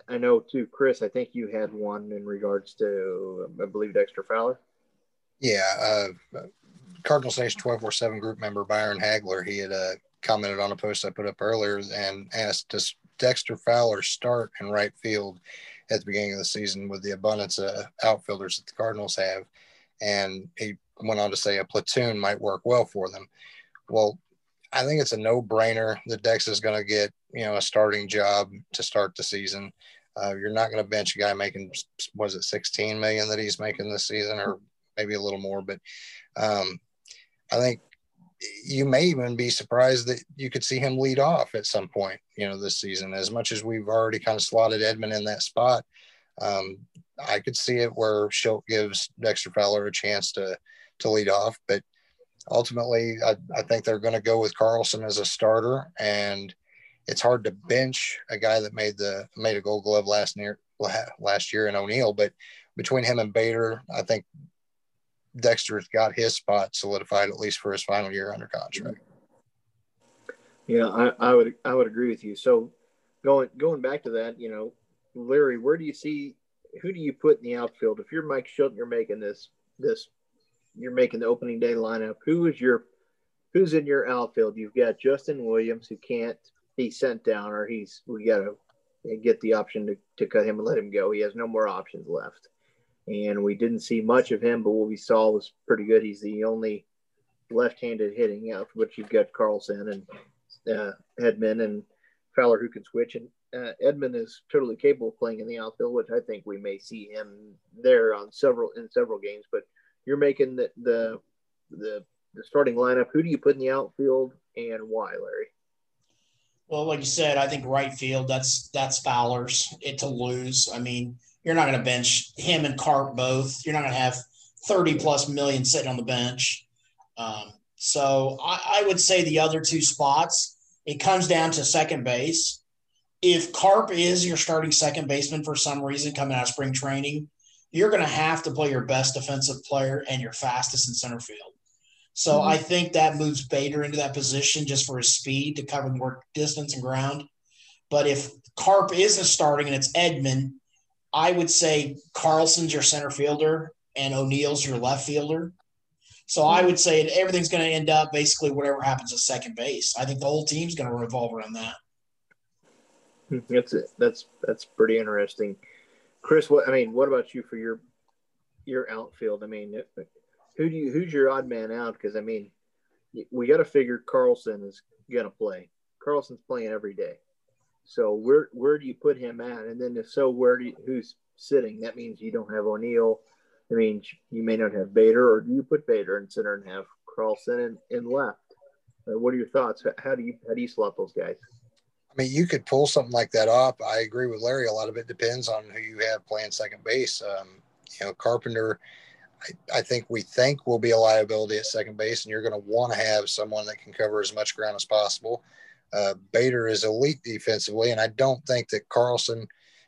Speaker 2: I know too, Chris. I think you had one in regards to, I believe, Dexter Fowler.
Speaker 3: Yeah, uh, Cardinals Nation 24 7 group member Byron Hagler, he had uh, commented on a post I put up earlier and asked, Does Dexter Fowler start in right field at the beginning of the season with the abundance of outfielders that the Cardinals have? And he went on to say a platoon might work well for them. Well, I think it's a no brainer that Dex is going to get, you know, a starting job to start the season. Uh, you're not going to bench a guy making, was it 16 million that he's making this season or maybe a little more, but um, I think you may even be surprised that you could see him lead off at some point, you know, this season. As much as we've already kind of slotted Edman in that spot, um, I could see it where Shildt gives Dexter Fowler a chance to to lead off. But ultimately, I, I think they're going to go with Carlson as a starter, and it's hard to bench a guy that made the made a Gold Glove last year last year in O'Neill. But between him and Bader, I think Dexter's got his spot solidified at least for his final year under contract.
Speaker 2: Yeah, I, I would I would agree with you. So going going back to that, you know, Larry, where do you see who do you put in the outfield? If you're Mike Shildt, you're making this this you're making the opening day lineup. Who is your who's in your outfield? You've got Justin Williams who can't be sent down or he's we gotta get the option to, to cut him and let him go. He has no more options left and we didn't see much of him, but what we saw was pretty good. He's the only left-handed hitting out, which you've got Carlson and uh, Edman and Fowler who can switch, and uh, Edman is totally capable of playing in the outfield, which I think we may see him there on several in several games. But you're making the the the, the starting lineup. Who do you put in the outfield and why, Larry?
Speaker 4: Well, like you said, I think right field that's that's Fowler's it to lose. I mean, you're not going to bench him and Carp both. You're not going to have 30 plus million sitting on the bench. Um, so I, I, would say the other two spots, it comes down to second base. If Carp is your starting second baseman for some reason coming out of spring training, you're going to have to play your best defensive player and your fastest in center field. So mm-hmm. I think that moves Bader into that position just for his speed to cover more distance and ground. But if Carp isn't starting and it's Edman, I would say Carlson's your center fielder and O'Neill's your left fielder. So I would say everything's going to end up basically whatever happens at second base. I think the whole team's going to revolve around that.
Speaker 2: That's it. That's that's pretty interesting, Chris. What I mean, what about you for your your outfield? I mean, who do you who's your odd man out? Because I mean, we got to figure Carlson is to play. Carlson's playing every day. So where where do you put him at? And then if so, where do you, who's sitting? That means you don't have O'Neill. I mean, you may not have Bader, or do you put Bader in center and have Carlson in, in left? Uh, what are your thoughts? How do you how do you slot those guys?
Speaker 3: I mean, you could pull something like that off. I agree with Larry. A lot of it depends on who you have playing second base. Um, you know, Carpenter. I, I think we think will be a liability at second base, and you're going to want to have someone that can cover as much ground as possible. Uh, Bader is elite defensively, and I don't think that Carlson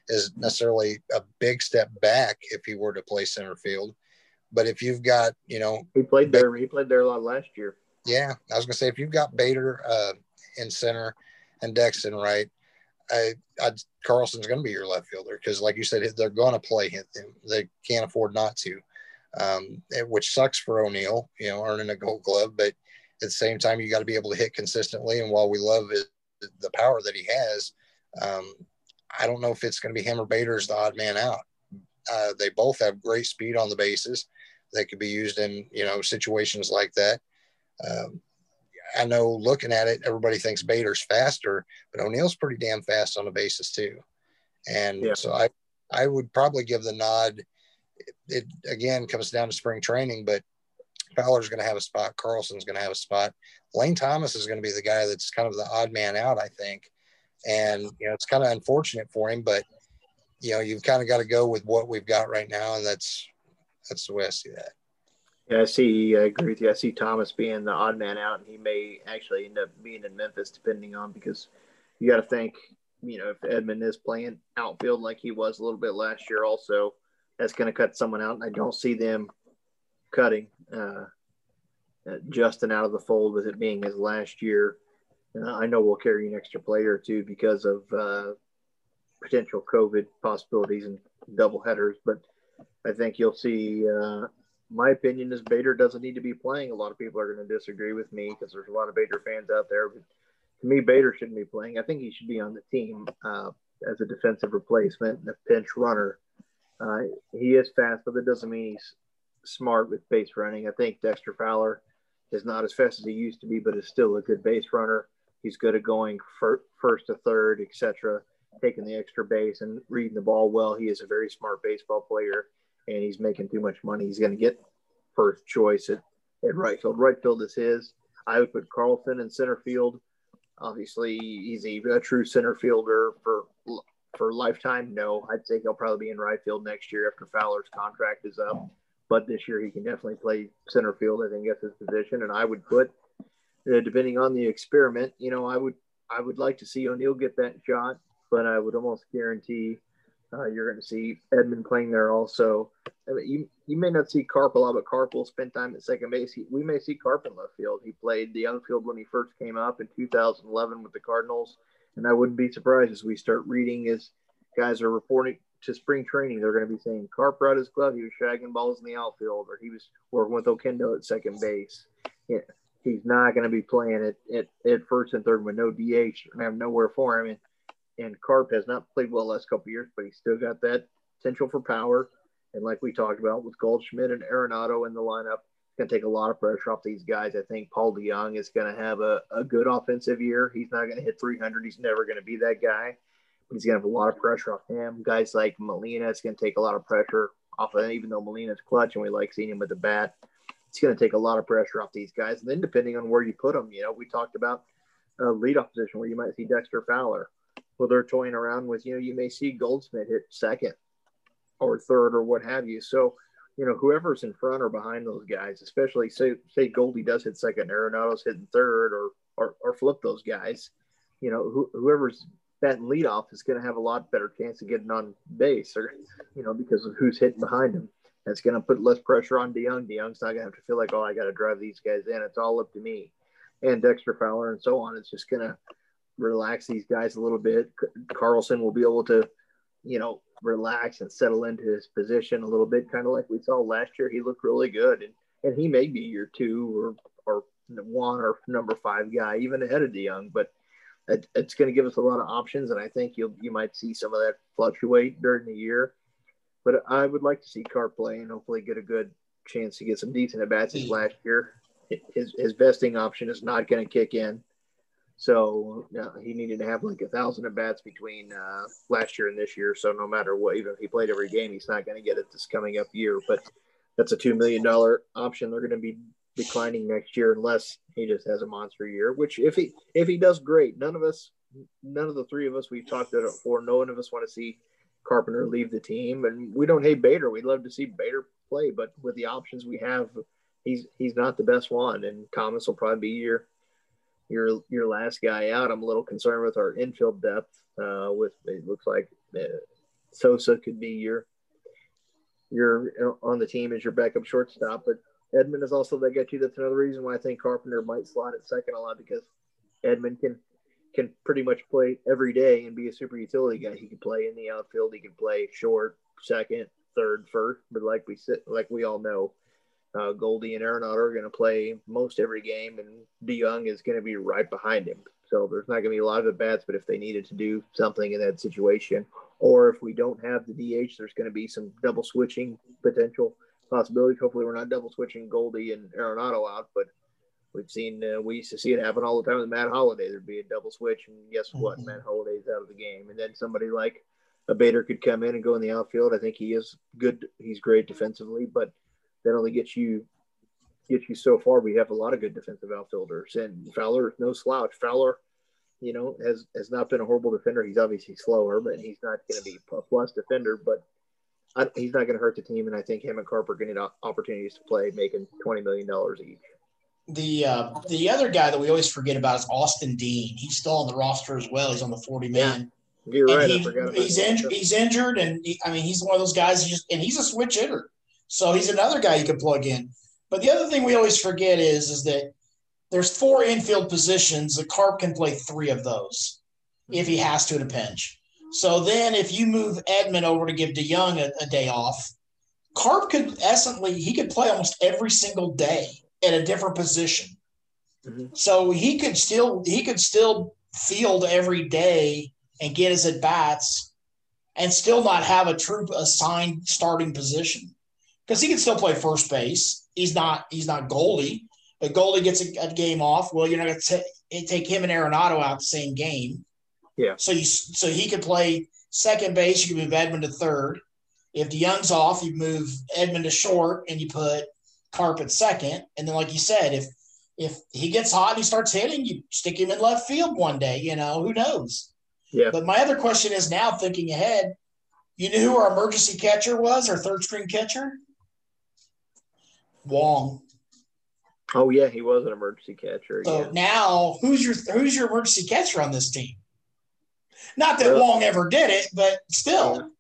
Speaker 3: is necessarily a big step back if he were to play center field. But if you've got, you know,
Speaker 2: he played there. He played there a lot last year.
Speaker 3: Yeah, I was gonna say if you've got Bader uh, in center and Dexton right, I, I Carlson's gonna be your left fielder because, like you said, they're gonna play him. They can't afford not to. um, which sucks for O'Neill, you know, earning a gold glove. But at the same time, you got to be able to hit consistently. And while we love the power that he has, um, I don't know if it's going to be him or Bader's the odd man out. Uh, they both have great speed on the bases. They could be used in, you know, situations like that. Um, I know looking at it, everybody thinks Bader's faster, but O'Neill's pretty damn fast on the bases too. And yeah. so I, I would probably give the nod. It, it again comes down to spring training, but Fowler's going to have a spot. Carlson's going to have a spot. Lane Thomas is going to be the guy that's kind of the odd man out, I think. And you know, it's kind of unfortunate for him, but you know, you've kind of got to go with what we've got right now, and that's that's the way I see that.
Speaker 2: Yeah, I see. I agree with you. I see Thomas being the odd man out, and he may actually end up being in Memphis, depending on because you got to think you know, if Edman is playing outfield like he was a little bit last year, also, that's going to cut someone out. And I don't see them cutting uh, uh, Justin out of the fold with it being his last year. I know we'll carry an extra player or two because of uh, potential COVID possibilities and double headers, but I think you'll see. Uh, my opinion is Bader doesn't need to be playing. A lot of people are going to disagree with me because there's a lot of Bader fans out there. But to me, Bader shouldn't be playing. I think he should be on the team uh, as a defensive replacement, and a pinch runner. Uh, he is fast, but that doesn't mean he's smart with base running. I think Dexter Fowler is not as fast as he used to be, but is still a good base runner. He's good at going fir- first to third, etc., taking the extra base and reading the ball well. He is a very smart baseball player, and he's making too much money. He's going to get first choice at, at right field. Right field is his. I would put Carlson in center field Obviously, he's a, a true center fielder for for lifetime. No, I'd say he'll probably be in right field next year after Fowler's contract is up. But this year he can definitely play center field. I think that's his position, and I would put, uh, depending on the experiment, you know, I would I would like to see O'Neill get that shot, but I would almost guarantee uh, you're going to see Edman playing there also. I mean, you you may not see Carp a lot, but Carp will spend time at second base. He, we may see Carp in left field. He played the outfield when he first came up in 2011 with the Cardinals, and I wouldn't be surprised as we start reading as guys are reporting to spring training. They're going to be saying Carp brought his glove. He was shagging balls in the outfield, or he was working with Oquendo at second base. Yeah, he's not going to be playing at, at, at first and third with no DH and have nowhere for him. And and Carp has not played well last couple years, but he's still got that potential for power. And like we talked about with Goldschmidt and Arenado in the lineup, it's going to take a lot of pressure off these guys. I think Paul DeJong is going to have a, a good offensive year. He's not going to hit 300. He's never going to be that guy. But he's going to have a lot of pressure off him. Guys like Molina, it's going to take a lot of pressure off of him, even though Molina's clutch and we like seeing him with the bat. It's going to take a lot of pressure off these guys. And then depending on where you put them, you know, we talked about a leadoff position where you might see Dexter Fowler well, they're toying around with, you know, you may see Goldschmidt hit second or third or what have you. So, you know, whoever's in front or behind those guys, especially say say Goldie does hit second, Arenado's hitting third, or or, or flip those guys. You know, who, whoever's batting leadoff is going to have a lot better chance of getting on base, or you know, because of who's hitting behind him. That's going to put less pressure on DeJong. DeJong's not going to have to feel like, oh, I got to drive these guys in. It's all up to me. And Dexter Fowler and so on. It's just going to relax these guys a little bit. Carlson will be able to, you know, relax and settle into his position a little bit, kind of like we saw last year. He looked really good, and and he may be your two or or one or number five guy, even ahead of DeJong. But it, it's going to give us a lot of options, and I think you'll you might see some of that fluctuate during the year. But I would like to see Carp play and hopefully get a good chance to get some decent at bats last year. His his vesting option is not going to kick in so you know, he needed to have like a thousand at bats between uh, last year and this year. So no matter what, even if he played every game, he's not going to get it this coming up year. But that's a two million dollar option. They're going to be declining next year unless he just has a monster year. Which if he if he does great, none of us, none of the three of us we've talked about it before. No one of us want to see Carpenter leave the team, and we don't hate Bader. We'd love to see Bader play, but with the options we have, he's he's not the best one. And Thomas will probably be your your your last guy out. I'm a little concerned with our infield depth. Uh, with it looks like uh, Sosa could be your your on the team as your backup shortstop, but Edman is also that guy too. That's another reason why I think Carpenter might slot at second a lot because Edman can can pretty much play every day and be a super utility guy. He can play in the outfield. He can play short, second, third, first. But like we said, like we all know, uh, Goldie and Arenado are going to play most every game, and DeJong is going to be right behind him. So there's not going to be a lot of at bats. But if they needed to do something in that situation, or if we don't have the DH, there's going to be some double switching potential possibilities. Hopefully, we're not double switching Goldie and Arenado out, but we've seen uh, we used to see it happen all the time with Matt Holliday. There'd be a double switch, and guess what? Mm-hmm. Matt Holliday's out of the game, and then somebody like a Bader could come in and go in the outfield. I think he is good. He's great defensively, but that only gets you gets you so far. We have a lot of good defensive outfielders, and Fowler no slouch. Fowler, you know, has has not been a horrible defender. He's obviously slower, but he's not going to be a plus defender. But I, he's not going to hurt the team, and I think him and Carper are going to get opportunities to play, making twenty million dollars each.
Speaker 4: The uh, the other guy that we always forget about is Austin Dean. He's still on the roster as well. He's on the forty man.
Speaker 2: You're right.
Speaker 4: He, he's injured. He's injured, and he, I mean, he's one of those guys. Just and he's a switch hitter, so he's another guy you can plug in. But the other thing we always forget is is that there's four infield positions. The Carp can play three of those if he has to in a pinch. So then, if you move Edman over to give DeJong a, a day off, Carp could essentially he could play almost every single day at a different position. Mm-hmm. So he could still he could still field every day and get his at bats and still not have a true assigned starting position because he can still play first base. He's not he's not Goldie, but Goldie gets a, a game off. Well, you're not going to eh, take him and Arenado out the same game.
Speaker 2: Yeah.
Speaker 4: So you so he could play second base. You can move Edman to third. If DeJong's off, you move Edman to short and you put Carp at second. And then, like you said, if if he gets hot and he starts hitting, you stick him in left field one day. You know who knows.
Speaker 2: Yeah.
Speaker 4: But my other question is now thinking ahead. You knew who our emergency catcher was, our third string catcher? Wong.
Speaker 2: Oh yeah, he was an emergency catcher.
Speaker 4: So
Speaker 2: yeah.
Speaker 4: now who's your who's your emergency catcher on this team? Not that Wong ever did it, but still.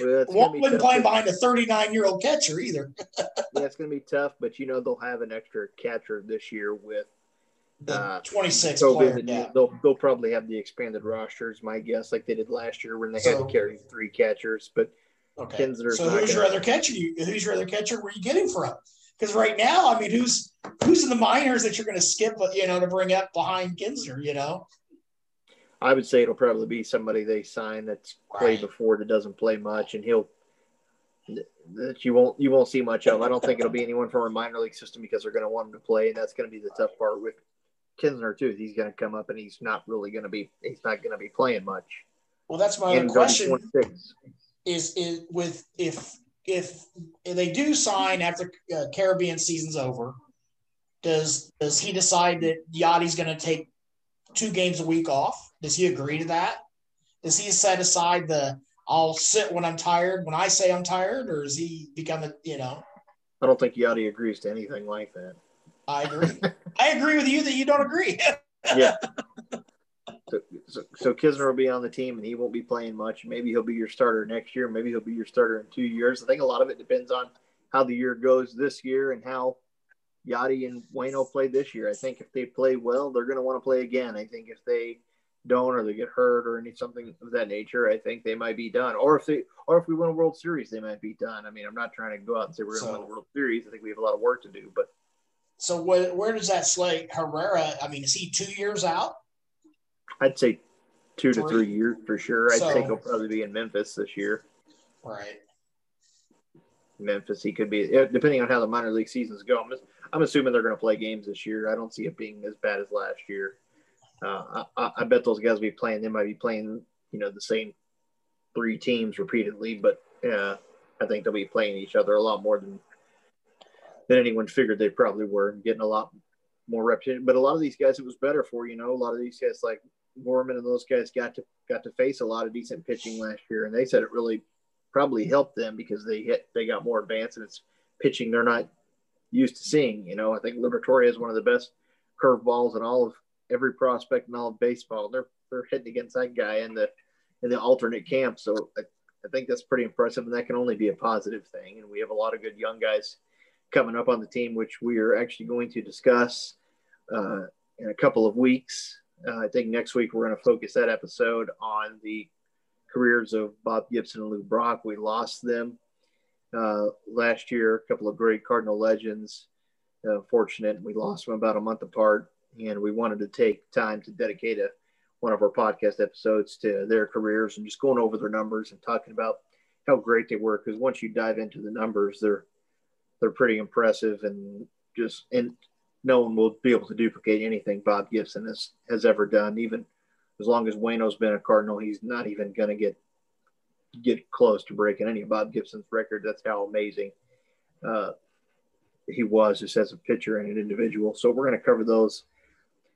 Speaker 4: Well, Wong wasn't playing behind a 39 year old catcher either.
Speaker 2: yeah, it's going to be tough, but you know they'll have an extra catcher this year with
Speaker 4: the uh, 26 player,
Speaker 2: yeah. they'll they'll probably have the expanded rosters. My guess, like they did last year when they so, had to carry three catchers. But
Speaker 4: okay, Knizner's so who's your other catcher? You, who's your other catcher? Where are you getting from? Because right now, I mean, who's who's in the minors that you're going to skip? You know, to bring up behind Knizner. You know.
Speaker 2: I would say it'll probably be somebody they sign that's played right. before that doesn't play much, and he'll that you won't you won't see much of. I don't think it'll be anyone from a minor league system because they're going to want him to play, and that's going to be the tough part with Knizner too. He's going to come up and he's not really going to be he's not going to be playing much.
Speaker 4: Well, that's my question. Is is with if if they do sign after uh, Caribbean season's over, does does he decide that Yadi's going to take two games a week off? Does he agree to that? Does he set aside the I'll sit when I'm tired when I say I'm tired, or is he become a you know?
Speaker 2: I don't think Yadi agrees to anything like that.
Speaker 4: I agree. I agree with you that you don't agree.
Speaker 2: yeah. So, so, so Knizner will be on the team and he won't be playing much. Maybe he'll be your starter next year. Maybe he'll be your starter in two years. I think a lot of it depends on how the year goes this year and how Yadi and Wayno played this year. I think if they play well, they're going to want to play again. I think if they don't or they get hurt or any something of that nature, I think they might be done. Or if they or if we win a World Series, they might be done. I mean, I'm not trying to go out and say we're going to so, win the World Series. I think we have a lot of work to do, but
Speaker 4: so where, where does that slate Herrera? I mean, is he two years out?
Speaker 2: I'd say two three. to three years for sure. I so, think he'll probably be in Memphis this year.
Speaker 4: Right.
Speaker 2: Memphis, he could be depending on how the minor league seasons go. I'm, I'm assuming they're going to play games this year. I don't see it being as bad as last year. Uh, I, I, bet those guys will be playing. They might be playing, you know, the same three teams repeatedly, but uh, I think they'll be playing each other a lot more than than anyone figured they probably were getting a lot more repetition. But a lot of these guys, it was better for, you know, a lot of these guys like Gorman and those guys got to got to face a lot of decent pitching last year, and they said it really probably helped them because they hit they got more advanced and it's pitching they're not used to seeing. You know, I think Liberatore is one of the best curveballs in all of every prospect in all of baseball. They're they're hitting against that guy in the in the alternate camp, so I, I think that's pretty impressive, and that can only be a positive thing. And we have a lot of good young guys coming up on the team, which we are actually going to discuss uh, in a couple of weeks. Uh, I think next week we're going to focus that episode on the careers of Bob Gibson and Lou Brock. We lost them uh, last year. A couple of great Cardinal legends. Uh, fortunate we lost them about a month apart, and we wanted to take time to dedicate a one of our podcast episodes to their careers and just going over their numbers and talking about how great they were. Because once you dive into the numbers, they're they're pretty impressive and just and no one will be able to duplicate anything Bob Gibson has has ever done. Even as long as Wayno's been a Cardinal, he's not even going to get get close to breaking any of Bob Gibson's record. That's how amazing uh, he was just as a pitcher and an individual. So we're going to cover those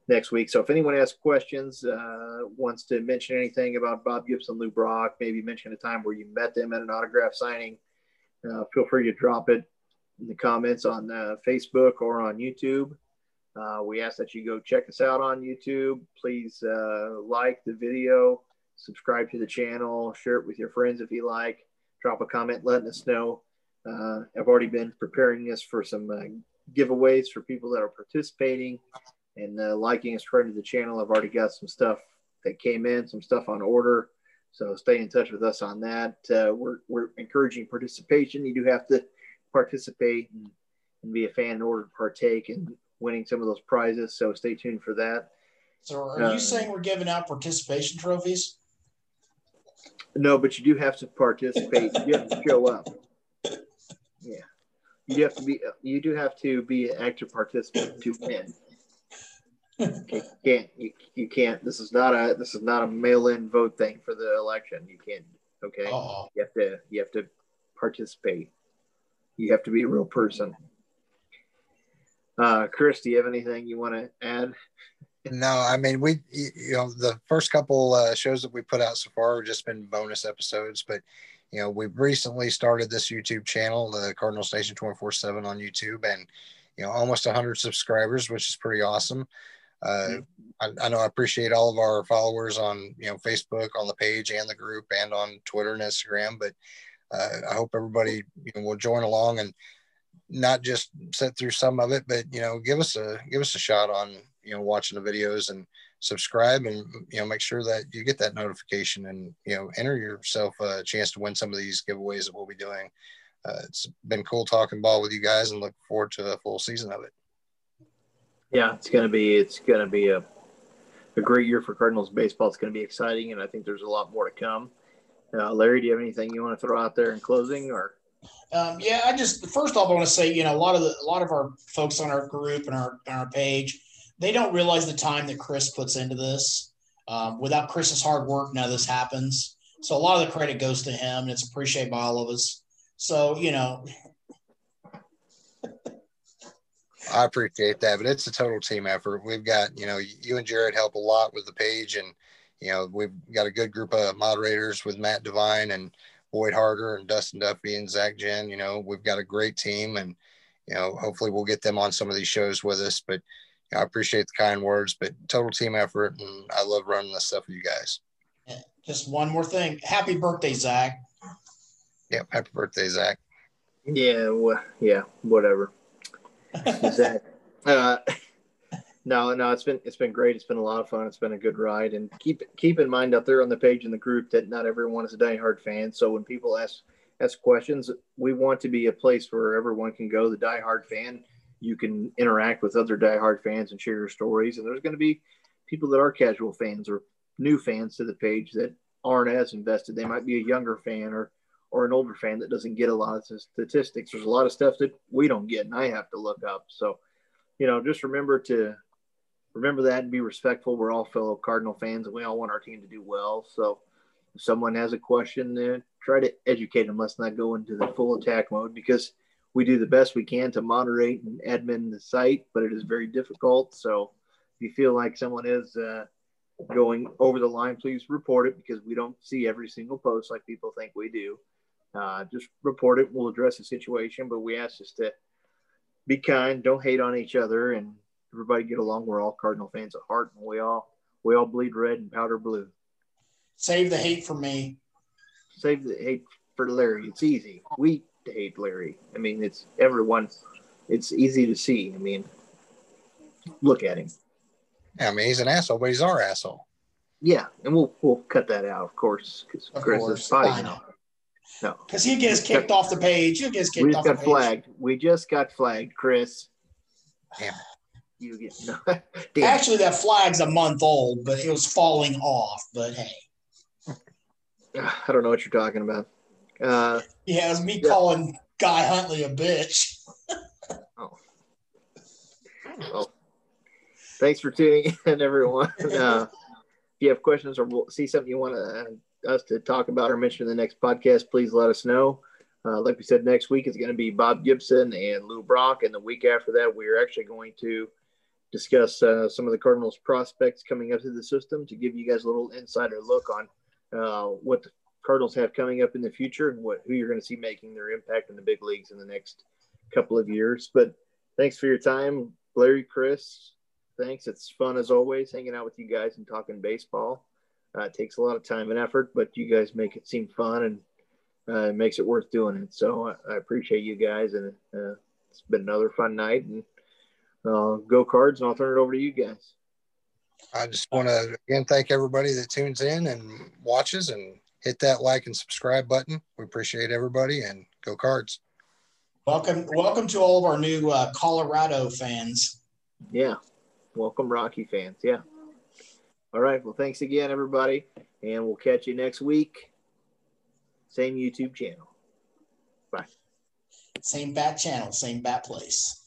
Speaker 2: next week. So if anyone has questions, uh, wants to mention anything about Bob Gibson, Lou Brock, maybe mention a time where you met them at an autograph signing, uh, feel free to drop it in the comments on uh, Facebook or on YouTube. Uh, we ask that you go check us out on YouTube. Please uh, like the video, subscribe to the channel, share it with your friends if you like, drop a comment letting us know. Uh, I've already been preparing this for some uh, giveaways for people that are participating and uh, liking and spreading to the channel. I've already got some stuff that came in, some stuff on order. So stay in touch with us on that. We're, we're encouraging participation. You do have to participate and, and be a fan in order to partake in winning some of those prizes. So stay tuned for that.
Speaker 4: So are uh, you saying we're giving out participation trophies?
Speaker 2: No, but you do have to participate. you have to show up. Yeah, you have to be. You do have to be an active participant to win. you can't. You, you can't. This is not a. This is not a mail-in vote thing for the election. You can't. Okay. Uh-oh. You have to. You have to participate. You have to be a real person. Uh, Chris, do you have anything you want to add?
Speaker 3: No, I mean we, you know, the first couple uh, shows that we put out so far have just been bonus episodes, but you know, we've recently started this YouTube channel, the Cardinals Nation 24 seven on YouTube and, you know, almost hundred subscribers, which is pretty awesome. Uh, mm-hmm. I, I, know I appreciate all of our followers on, you know, Facebook on the page and the group and on Twitter and Instagram, but uh, I hope everybody you know, will join along and not just sit through some of it, but you know, give us a give us a shot on you know watching the videos and subscribe and you know make sure that you get that notification and you know enter yourself a chance to win some of these giveaways that we'll be doing. Uh, it's been cool talking ball with you guys and look forward to a full season of it.
Speaker 2: Yeah, it's gonna be it's gonna be a a great year for Cardinals baseball. It's gonna be exciting, and I think there's a lot more to come. Uh, Larry, do you have anything you want to throw out there in closing, or?
Speaker 4: Um, yeah, I just first off, I want to say, you know, a lot of the, a lot of our folks on our group and our on our page, they don't realize the time that Chris puts into this. Um, without Chris's hard work, none of this happens. So a lot of the credit goes to him, and it's appreciated by all of us. So you know,
Speaker 3: I appreciate that, but it's a total team effort. We've got, you know, you and Jared help a lot with the page, and you know, we've got a good group of moderators with Matt Devine and Boyd Harder and Dustin Duffy and Zach Jen. You know, we've got a great team, and you know, hopefully we'll get them on some of these shows with us. But you know, I appreciate the kind words, but total team effort, and I love running this stuff with you guys.
Speaker 4: Just one more thing. Happy birthday, Zach.
Speaker 3: Yep. Happy birthday, Zach.
Speaker 2: Yeah. Well, yeah. Whatever. Zach. Uh, no, no, it's been it's been great. It's been a lot of fun. It's been a good ride. And keep keep in mind out there on the page in the group that not everyone is a diehard fan. So when people ask ask questions, we want to be a place where everyone can go. The diehard fan, you can interact with other diehard fans and share your stories. And there's going to be people that are casual fans or new fans to the page that aren't as invested. They might be a younger fan or or an older fan that doesn't get a lot of statistics. There's a lot of stuff that we don't get, and I have to look up. So, you know, just remember to remember that and be respectful. We're all fellow Cardinal fans and we all want our team to do well. So if someone has a question, then try to educate them. Let's not go into the full attack mode because we do the best we can to moderate and admin the site, but it is very difficult. So if you feel like someone is uh, going over the line, please report it because we don't see every single post like people think we do. Uh, just report it. We'll address the situation, but we ask us to be kind, don't hate on each other, and everybody get along. We're all Cardinal fans at heart, and we all we all bleed red and powder blue.
Speaker 4: Save the hate for me.
Speaker 2: Save the hate for Larry. It's easy. We hate Larry. I mean, it's everyone. It's easy to see. I mean, look at him.
Speaker 3: Yeah, I mean, he's an asshole, but he's our asshole.
Speaker 2: Yeah, and we'll we'll cut that out, of course, because Chris course. is fine. No,
Speaker 4: because he gets kicked off the page. He gets kicked off.
Speaker 2: we just
Speaker 4: off
Speaker 2: got
Speaker 4: the page.
Speaker 2: flagged. We just got flagged, Chris.
Speaker 3: Damn.
Speaker 2: You get no.
Speaker 4: Actually, that flag's a month old, but it was falling off. But hey,
Speaker 2: I don't know what you're talking about. Uh,
Speaker 4: yeah, it was me
Speaker 2: Yeah.
Speaker 4: calling Guy Huntley a bitch.
Speaker 2: well, thanks for tuning in, everyone. Uh, if you have questions or see something you want uh, us to talk about or mention in the next podcast, please let us know. Uh, like we said, next week is going to be Bob Gibson and Lou Brock, and the week after that, we are actually going to discuss uh, some of the Cardinals prospects coming up to the system to give you guys a little insider look on uh, what the Cardinals have coming up in the future and what who you're going to see making their impact in the big leagues in the next couple of years. But thanks for your time, Larry, Chris. Thanks. It's fun as always hanging out with you guys and talking baseball. Uh, it takes a lot of time and effort, but you guys make it seem fun and uh, it makes it worth doing it. So I, I appreciate you guys, and uh, it's been another fun night. And uh, go cards, and I'll turn it over to you guys.
Speaker 3: I just want to again thank everybody that tunes in and watches and hit that like and subscribe button. We appreciate everybody and go cards.
Speaker 4: Welcome, welcome to all of our new uh, Colorado fans.
Speaker 2: Yeah. Welcome, Rocky fans. Yeah. All right. Well, thanks again, everybody. And we'll catch you next week. Same YouTube channel. Bye.
Speaker 4: Same bat channel, same bat place.